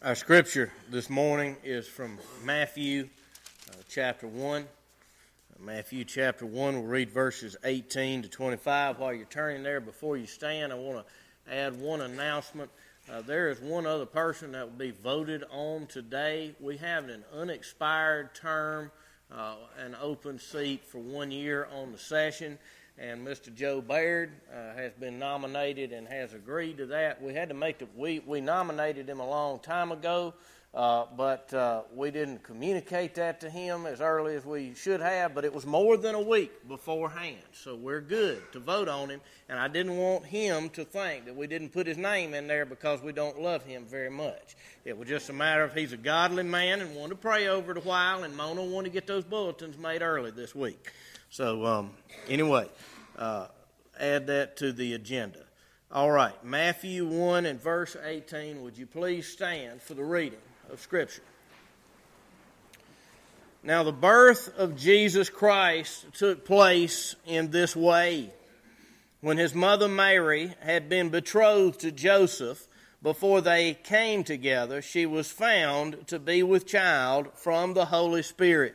Our scripture this morning is from Matthew uh, chapter 1. Uh, Matthew chapter 1, we'll read verses 18 to 25. While you're turning there, before you stand, I want to add one announcement. Uh, there is one other person that will be voted on today. We have an unexpired term, uh, an open seat for one year on the session and Mr. Joe Baird uh, has been nominated and has agreed to that. We had to make the we we nominated him a long time ago, uh, but uh, we didn't communicate that to him as early as we should have. But it was more than a week beforehand, so we're good to vote on him. And I didn't want him to think that we didn't put his name in there because we don't love him very much. It was just a matter of he's a godly man and wanted to pray over it a while, and Mona wanted to get those bulletins made early this week. So, um, anyway, uh, add that to the agenda. All right, Matthew 1 and verse 18. Would you please stand for the reading of Scripture? Now, the birth of Jesus Christ took place in this way. When his mother Mary had been betrothed to Joseph, before they came together, she was found to be with child from the Holy Spirit.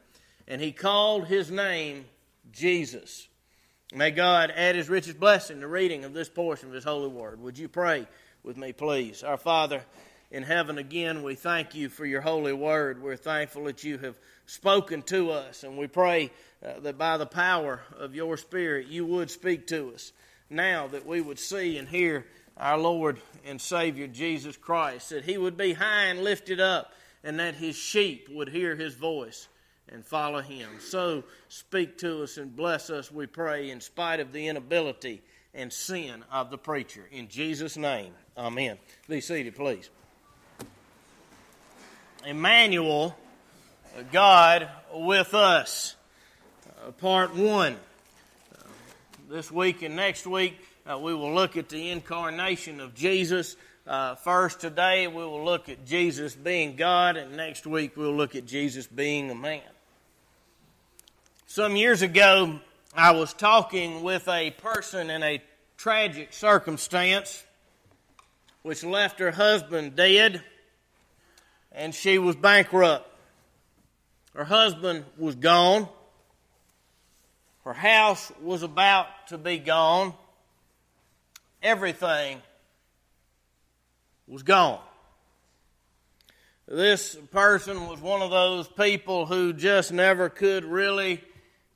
and he called his name Jesus. May God add his richest blessing to reading of this portion of his holy word. Would you pray with me, please? Our Father in heaven, again, we thank you for your holy word. We're thankful that you have spoken to us, and we pray uh, that by the power of your Spirit, you would speak to us now that we would see and hear our Lord and Savior Jesus Christ, that he would be high and lifted up, and that his sheep would hear his voice and follow Him. So speak to us and bless us, we pray, in spite of the inability and sin of the preacher. In Jesus' name, Amen. Be seated, please. Emmanuel, God with us. Uh, part one. Uh, this week and next week, uh, we will look at the incarnation of Jesus. First, today, we will look at Jesus being God, and next week, we'll look at Jesus being a man. Some years ago, I was talking with a person in a tragic circumstance which left her husband dead and she was bankrupt. Her husband was gone. Her house was about to be gone. Everything was gone. This person was one of those people who just never could really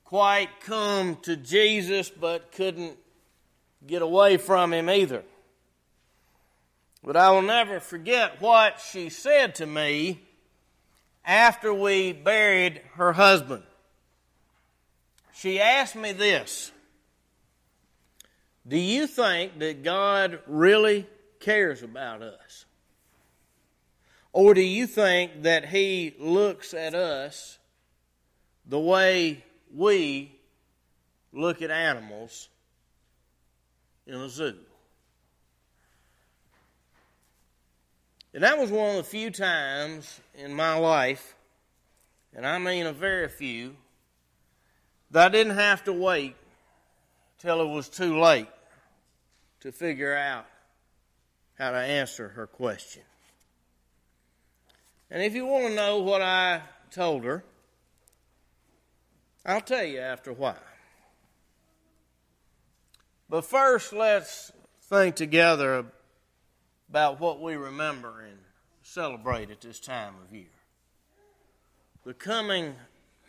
quite come to Jesus, but couldn't get away from him either. But I will never forget what she said to me after we buried her husband. She asked me this Do you think that God really cares about us? Or do you think that He looks at us the way we look at animals in a zoo. And that was one of the few times in my life, and I mean a very few, that I didn't have to wait till it was too late to figure out how to answer her question. And if you want to know what I told her, I'll tell you after a while. But first, let's think together about what we remember and celebrate at this time of year. the coming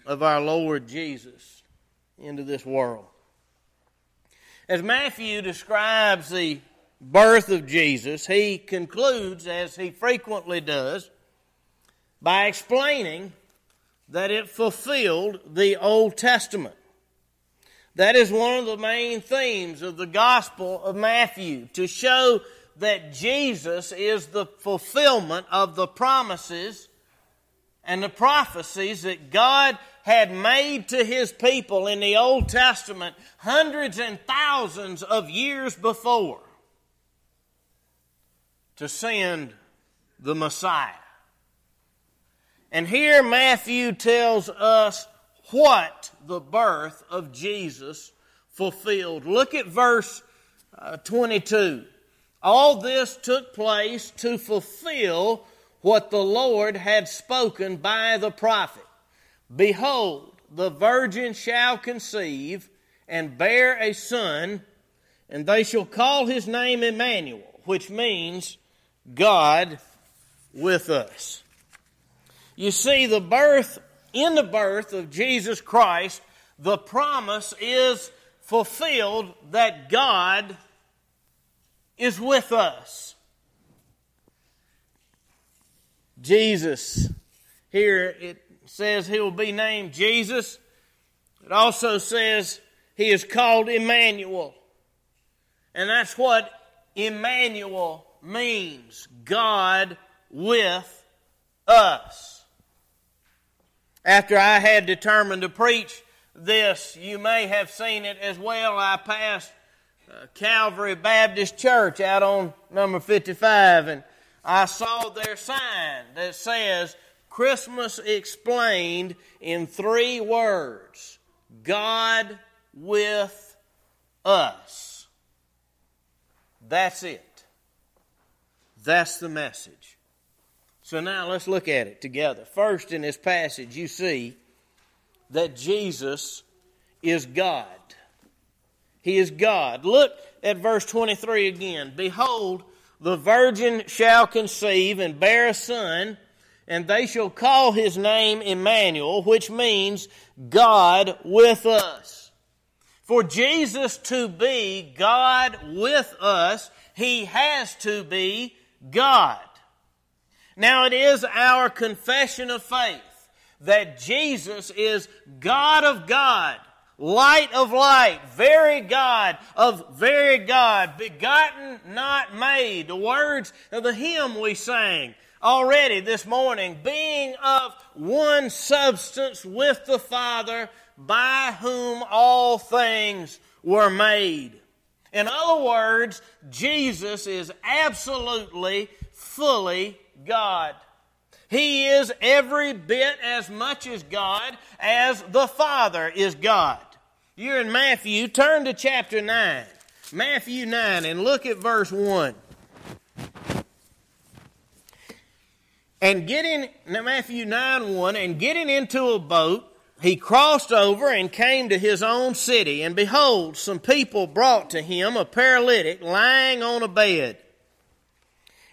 of our Lord Jesus into this world. As Matthew describes the birth of Jesus, he concludes, as he frequently does, by explaining that it fulfilled the Old Testament. That is one of the main themes of the Gospel of Matthew, to show that Jesus is the fulfillment of the promises and the prophecies that God had made to his people in the Old Testament hundreds and thousands of years before to send the Messiah. And here Matthew tells us what the birth of Jesus fulfilled. Look at verse uh, 22. All this took place to fulfill what the Lord had spoken by the prophet. Behold, the virgin shall conceive and bear a son, and they shall call his name Emmanuel, which means God with us. You see, the birth, in the birth of Jesus Christ, the promise is fulfilled that God is with us. Jesus, here it says he will be named Jesus. It also says he is called Emmanuel. And that's what Emmanuel means God with us. After I had determined to preach this, you may have seen it as well. I passed uh, Calvary Baptist Church out on number 55, and I saw their sign that says, Christmas explained in three words God with us. That's it. That's the message. So now let's look at it together. First, in this passage, you see that Jesus is God. He is God. Look at verse 23 again. Behold, the virgin shall conceive and bear a son, and they shall call his name Emmanuel, which means God with us. For Jesus to be God with us, he has to be God. Now it is our confession of faith that Jesus is God of God, light of light, very God of very God, begotten, not made. The words of the hymn we sang already this morning, being of one substance with the Father, by whom all things were made. In other words, Jesus is absolutely, fully God. He is every bit as much as God as the Father is God. You're in Matthew, turn to chapter 9. Matthew 9 and look at verse 1. And getting, Matthew 9 1, and getting into a boat, he crossed over and came to his own city. And behold, some people brought to him a paralytic lying on a bed.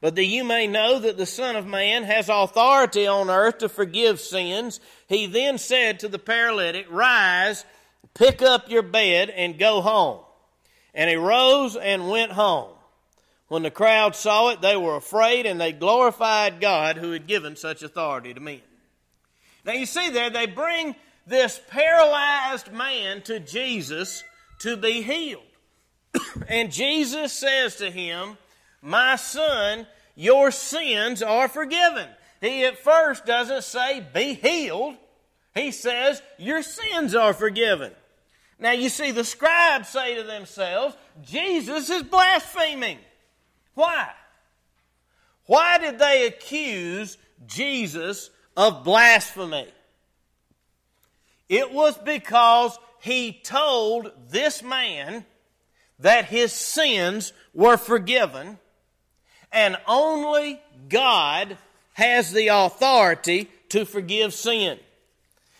But that you may know that the Son of Man has authority on earth to forgive sins, he then said to the paralytic, Rise, pick up your bed, and go home. And he rose and went home. When the crowd saw it, they were afraid, and they glorified God who had given such authority to men. Now you see there, they bring this paralyzed man to Jesus to be healed. and Jesus says to him, my son, your sins are forgiven. He at first doesn't say, Be healed. He says, Your sins are forgiven. Now you see, the scribes say to themselves, Jesus is blaspheming. Why? Why did they accuse Jesus of blasphemy? It was because he told this man that his sins were forgiven, and only God has the authority to forgive sin.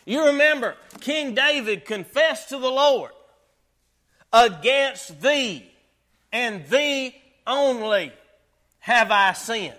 You remember, King David confessed to the Lord, Against thee and thee only have I sinned.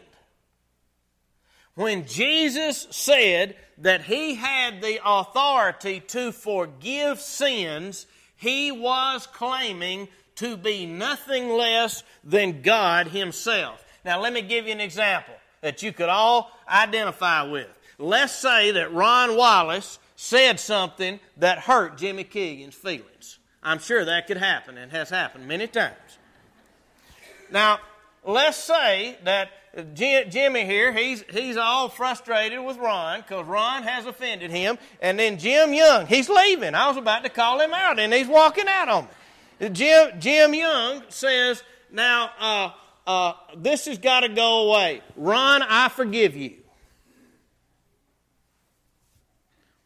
When Jesus said that he had the authority to forgive sins, he was claiming to be nothing less than God himself. Now, let me give you an example that you could all identify with. Let's say that Ron Wallace said something that hurt Jimmy Keegan's feelings. I'm sure that could happen and has happened many times. Now, let's say that Jimmy here, he's, he's all frustrated with Ron because Ron has offended him. And then Jim Young, he's leaving. I was about to call him out, and he's walking out on me. Jim, Jim Young says, Now, uh, uh, this has got to go away. Ron, I forgive you.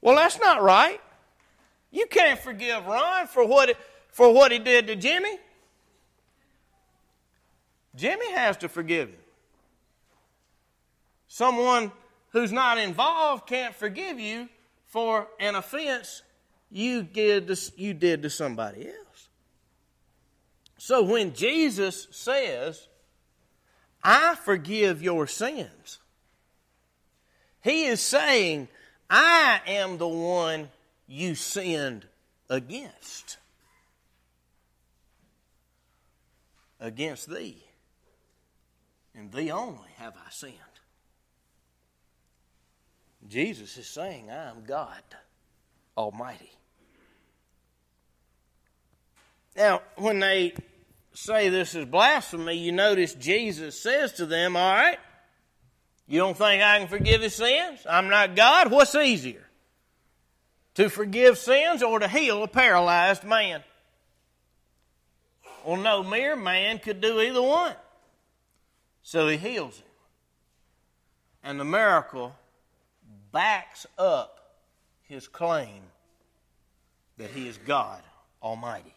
Well, that's not right. You can't forgive Ron for what, for what he did to Jimmy. Jimmy has to forgive him. Someone who's not involved can't forgive you for an offense you did to, you did to somebody else. So when Jesus says, I forgive your sins, he is saying, I am the one you sinned against. Against thee. And thee only have I sinned. Jesus is saying, I am God Almighty. Now, when they say this is blasphemy, you notice Jesus says to them, All right, you don't think I can forgive his sins? I'm not God. What's easier? To forgive sins or to heal a paralyzed man? Well, no mere man could do either one. So he heals him. And the miracle backs up his claim that he is God Almighty.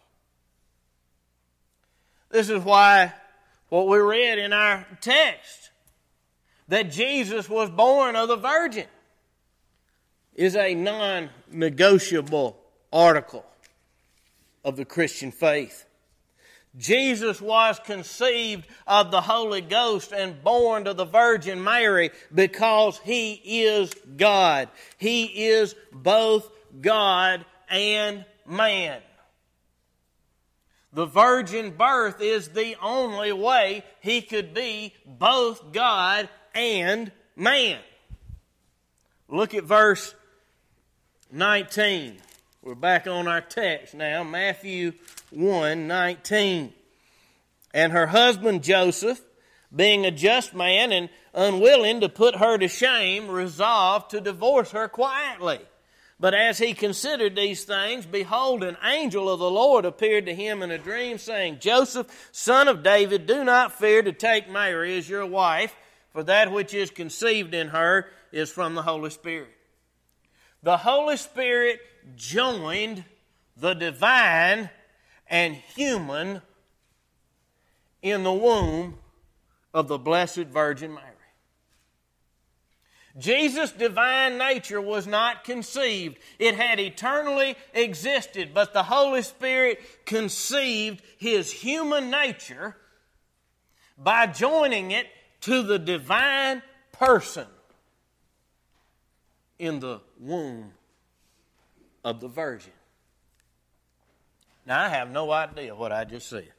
This is why what we read in our text that Jesus was born of the Virgin is a non negotiable article of the Christian faith. Jesus was conceived of the Holy Ghost and born to the Virgin Mary because He is God. He is both God and man. The virgin birth is the only way He could be both God and man. Look at verse 19. We're back on our text now, Matthew 1 19. And her husband Joseph, being a just man and unwilling to put her to shame, resolved to divorce her quietly. But as he considered these things, behold, an angel of the Lord appeared to him in a dream, saying, Joseph, son of David, do not fear to take Mary as your wife, for that which is conceived in her is from the Holy Spirit. The Holy Spirit joined the divine and human in the womb of the Blessed Virgin Mary. Jesus' divine nature was not conceived. It had eternally existed, but the Holy Spirit conceived his human nature by joining it to the divine person in the womb of the Virgin. Now, I have no idea what I just said.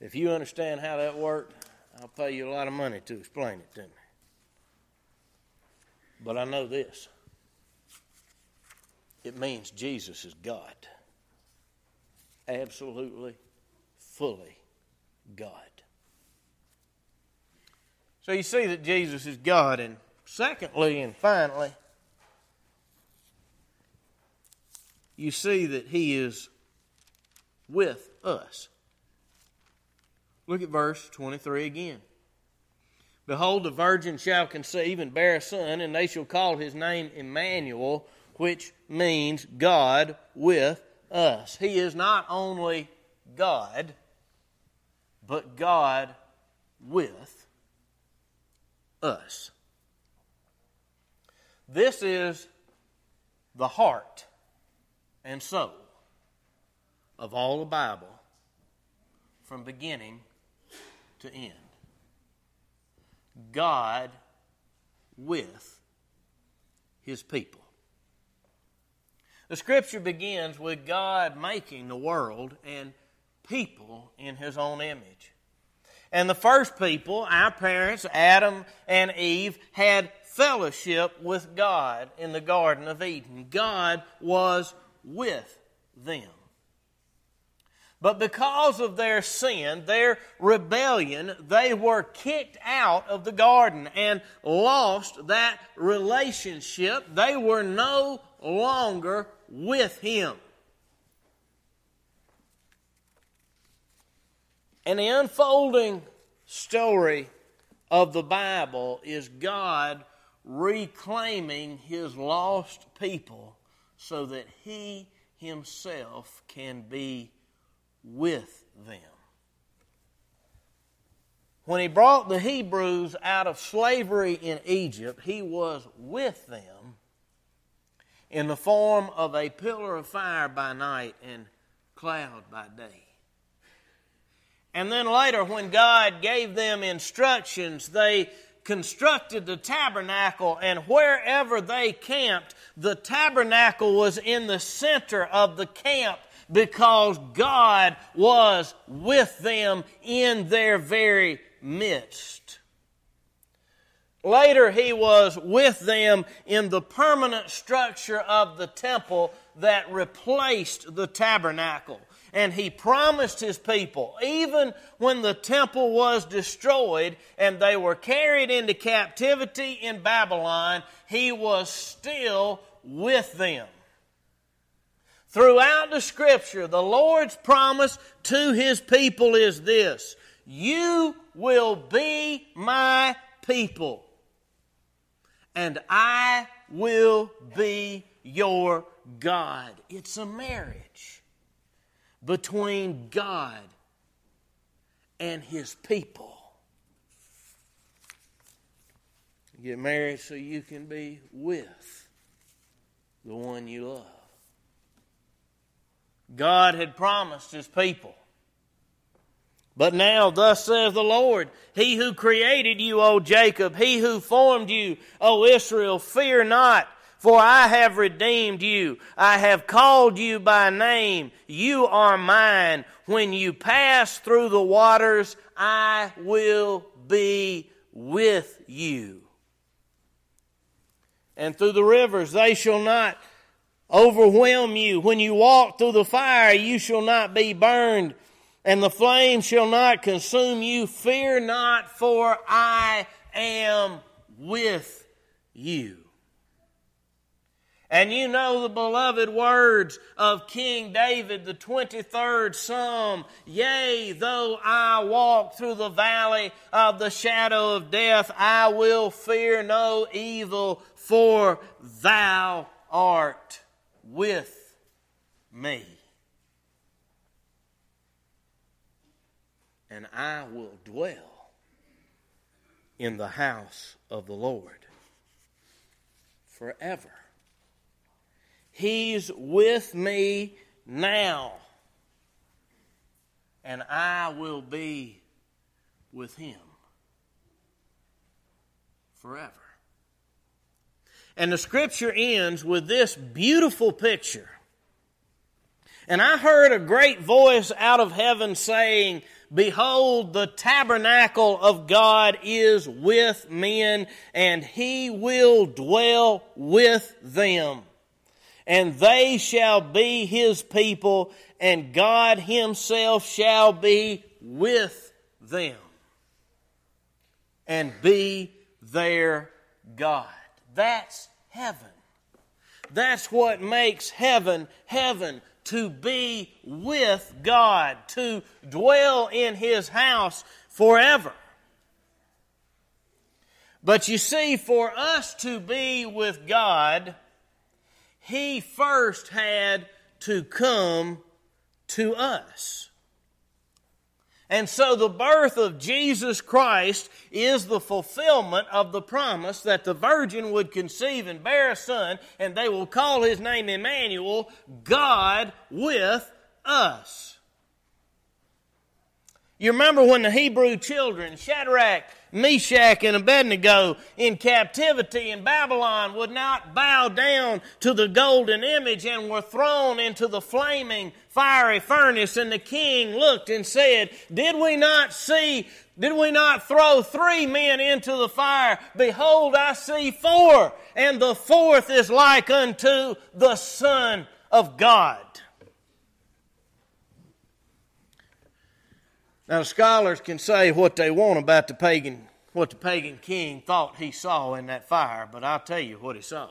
If you understand how that worked, I'll pay you a lot of money to explain it to me. But I know this it means Jesus is God. Absolutely, fully God. So you see that Jesus is God. And secondly and finally, you see that He is with us. Look at verse 23 again. Behold, the virgin shall conceive and bear a son, and they shall call his name Emmanuel, which means God with us. He is not only God, but God with us. This is the heart and soul of all the Bible from beginning to end. God with his people. The scripture begins with God making the world and people in his own image. And the first people, our parents, Adam and Eve, had fellowship with God in the Garden of Eden. God was with them. But because of their sin, their rebellion, they were kicked out of the garden and lost that relationship. They were no longer with Him. And the unfolding story of the Bible is God reclaiming His lost people so that He Himself can be with them. When he brought the Hebrews out of slavery in Egypt, he was with them in the form of a pillar of fire by night and cloud by day. And then later, when God gave them instructions, they constructed the tabernacle, and wherever they camped, the tabernacle was in the center of the camp because God was with them in their very midst. Later, he was with them in the permanent structure of the temple that replaced the tabernacle. And he promised his people, even when the temple was destroyed and they were carried into captivity in Babylon, he was still with them. Throughout the scripture, the Lord's promise to his people is this You will be my people, and I will be your God. It's a marriage between God and his people. Get married so you can be with the one you love. God had promised his people. But now, thus says the Lord, He who created you, O Jacob, He who formed you, O Israel, fear not, for I have redeemed you. I have called you by name. You are mine. When you pass through the waters, I will be with you. And through the rivers, they shall not overwhelm you. When you walk through the fire, you shall not be burned, and the flame shall not consume you. Fear not, for I am with you. And you know the beloved words of King David, the 23rd Psalm. Yea, though I walk through the valley of the shadow of death, I will fear no evil, for thou art with me. And I will dwell in the house of the Lord forever. He's with me now, and I will be with him forever. And the scripture ends with this beautiful picture. And I heard a great voice out of heaven saying, Behold, the tabernacle of God is with men, and he will dwell with them. And they shall be his people, and God himself shall be with them and be their God. That's heaven. That's what makes heaven heaven to be with God, to dwell in His house forever. But you see, for us to be with God, he first had to come to us. And so the birth of Jesus Christ is the fulfillment of the promise that the virgin would conceive and bear a son, and they will call his name Emmanuel, God with us. You remember when the Hebrew children, Shadrach, Meshach, and Abednego, in captivity in Babylon, would not bow down to the golden image and were thrown into the flaming, fiery furnace. And the king looked and said, Did we not see, did we not throw three men into the fire? Behold, I see four, and the fourth is like unto the Son of God. Now, scholars can say what they want about the pagan, what the pagan king thought he saw in that fire, but I'll tell you what he saw.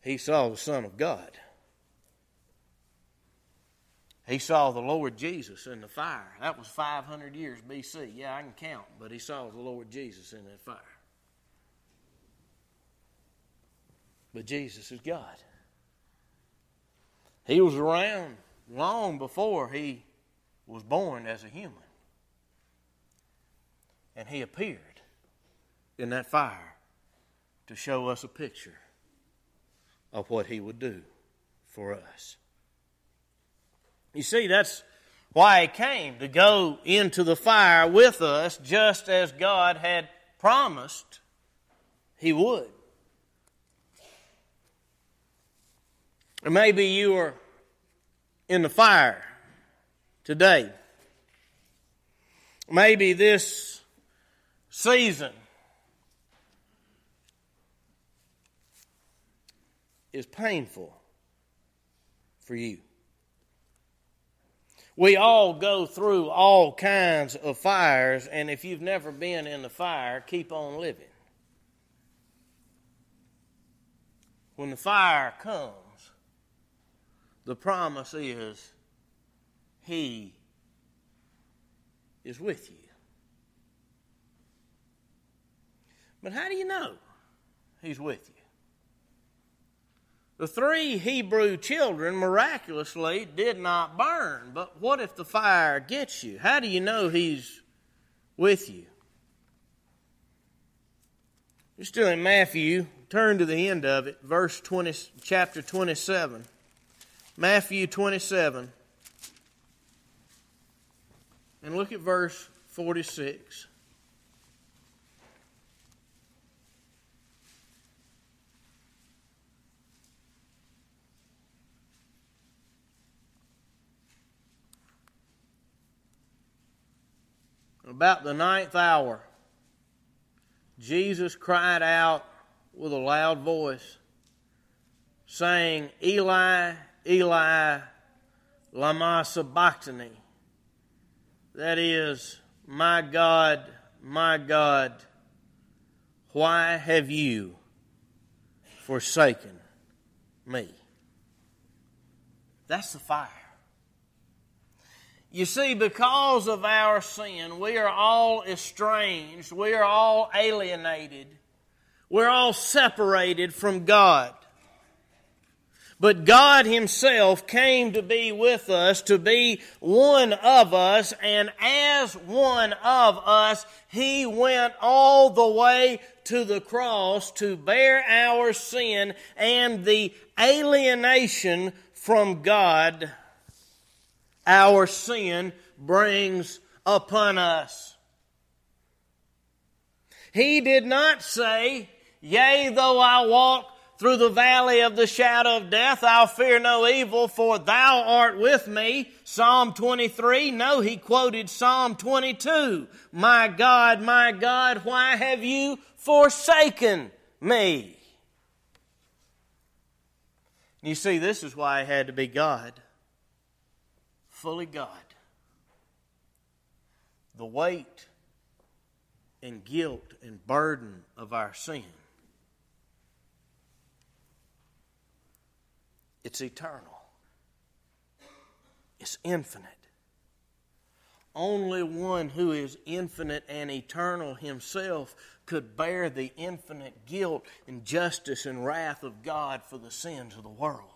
He saw the Son of God. He saw the Lord Jesus in the fire. That was 500 years BC. Yeah, I can count, but he saw the Lord Jesus in that fire. But Jesus is God. He was around long before he was born as a human. And he appeared in that fire to show us a picture of what he would do for us. You see, that's why he came to go into the fire with us just as God had promised he would. Or maybe you are in the fire today. Maybe this season is painful for you. We all go through all kinds of fires, and if you've never been in the fire, keep on living. When the fire comes, the promise is he is with you. But how do you know He's with you? The three Hebrew children miraculously did not burn, but what if the fire gets you? How do you know He's with you? You're still in Matthew. Turn to the end of it, verse 20, chapter 27. Matthew 27. And look at verse 46. About the ninth hour, Jesus cried out with a loud voice, saying, Eli, Eli, lama sabachthani that is, My God, my God, why have you forsaken me? That's the fire. You see, because of our sin, we are all estranged, we are all alienated, we're all separated from God. But God Himself came to be with us, to be one of us, and as one of us, He went all the way to the cross to bear our sin and the alienation from God our sin brings upon us. He did not say, Yea, though I walk through the valley of the shadow of death, I'll fear no evil, for thou art with me. Psalm 23. No, he quoted Psalm 22. My God, my God, why have you forsaken me? You see, this is why it had to be God. Fully God. The weight and guilt and burden of our sin It's eternal, it's infinite. Only one who is infinite and eternal himself could bear the infinite guilt and justice and wrath of God for the sins of the world.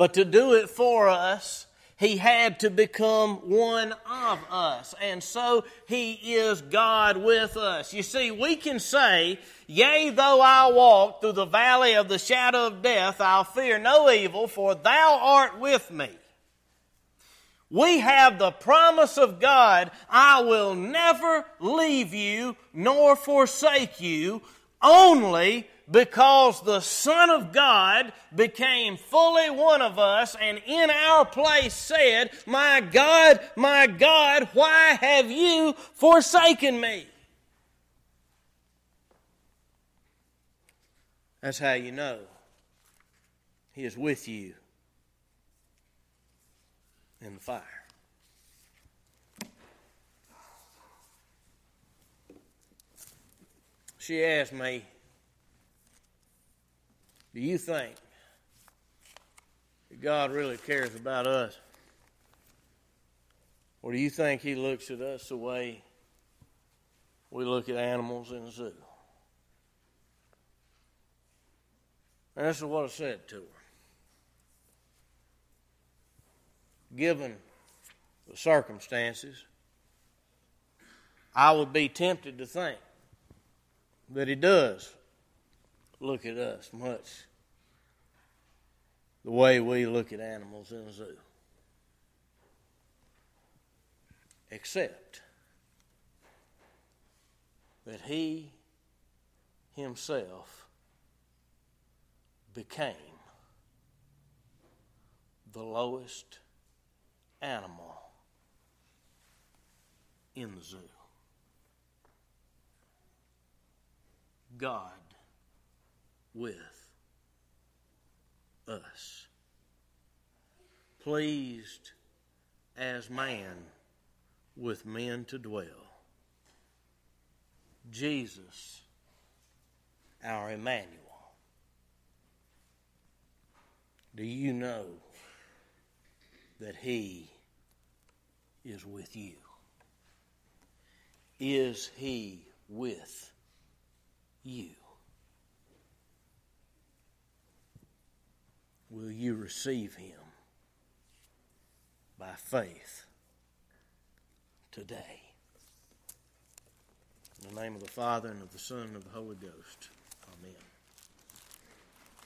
But to do it for us, he had to become one of us. And so he is God with us. You see, we can say, Yea, though I walk through the valley of the shadow of death, I'll fear no evil, for thou art with me. We have the promise of God, I will never leave you nor forsake you, only because the Son of God became fully one of us and in our place said, My God, my God, why have you forsaken me? That's how you know He is with you in the fire. She asked me, Do you think that God really cares about us? Or do you think He looks at us the way we look at animals in a zoo? And this is what I said to her. Given the circumstances, I would be tempted to think that He does look at us much the way we look at animals in a zoo. Except that He Himself became the lowest animal in the zoo. God with us. Pleased as man with men to dwell. Jesus, our Emmanuel. Do you know that He is with you? Is He with you? Will you receive Him by faith today? In the name of the Father, and of the Son, and of the Holy Ghost.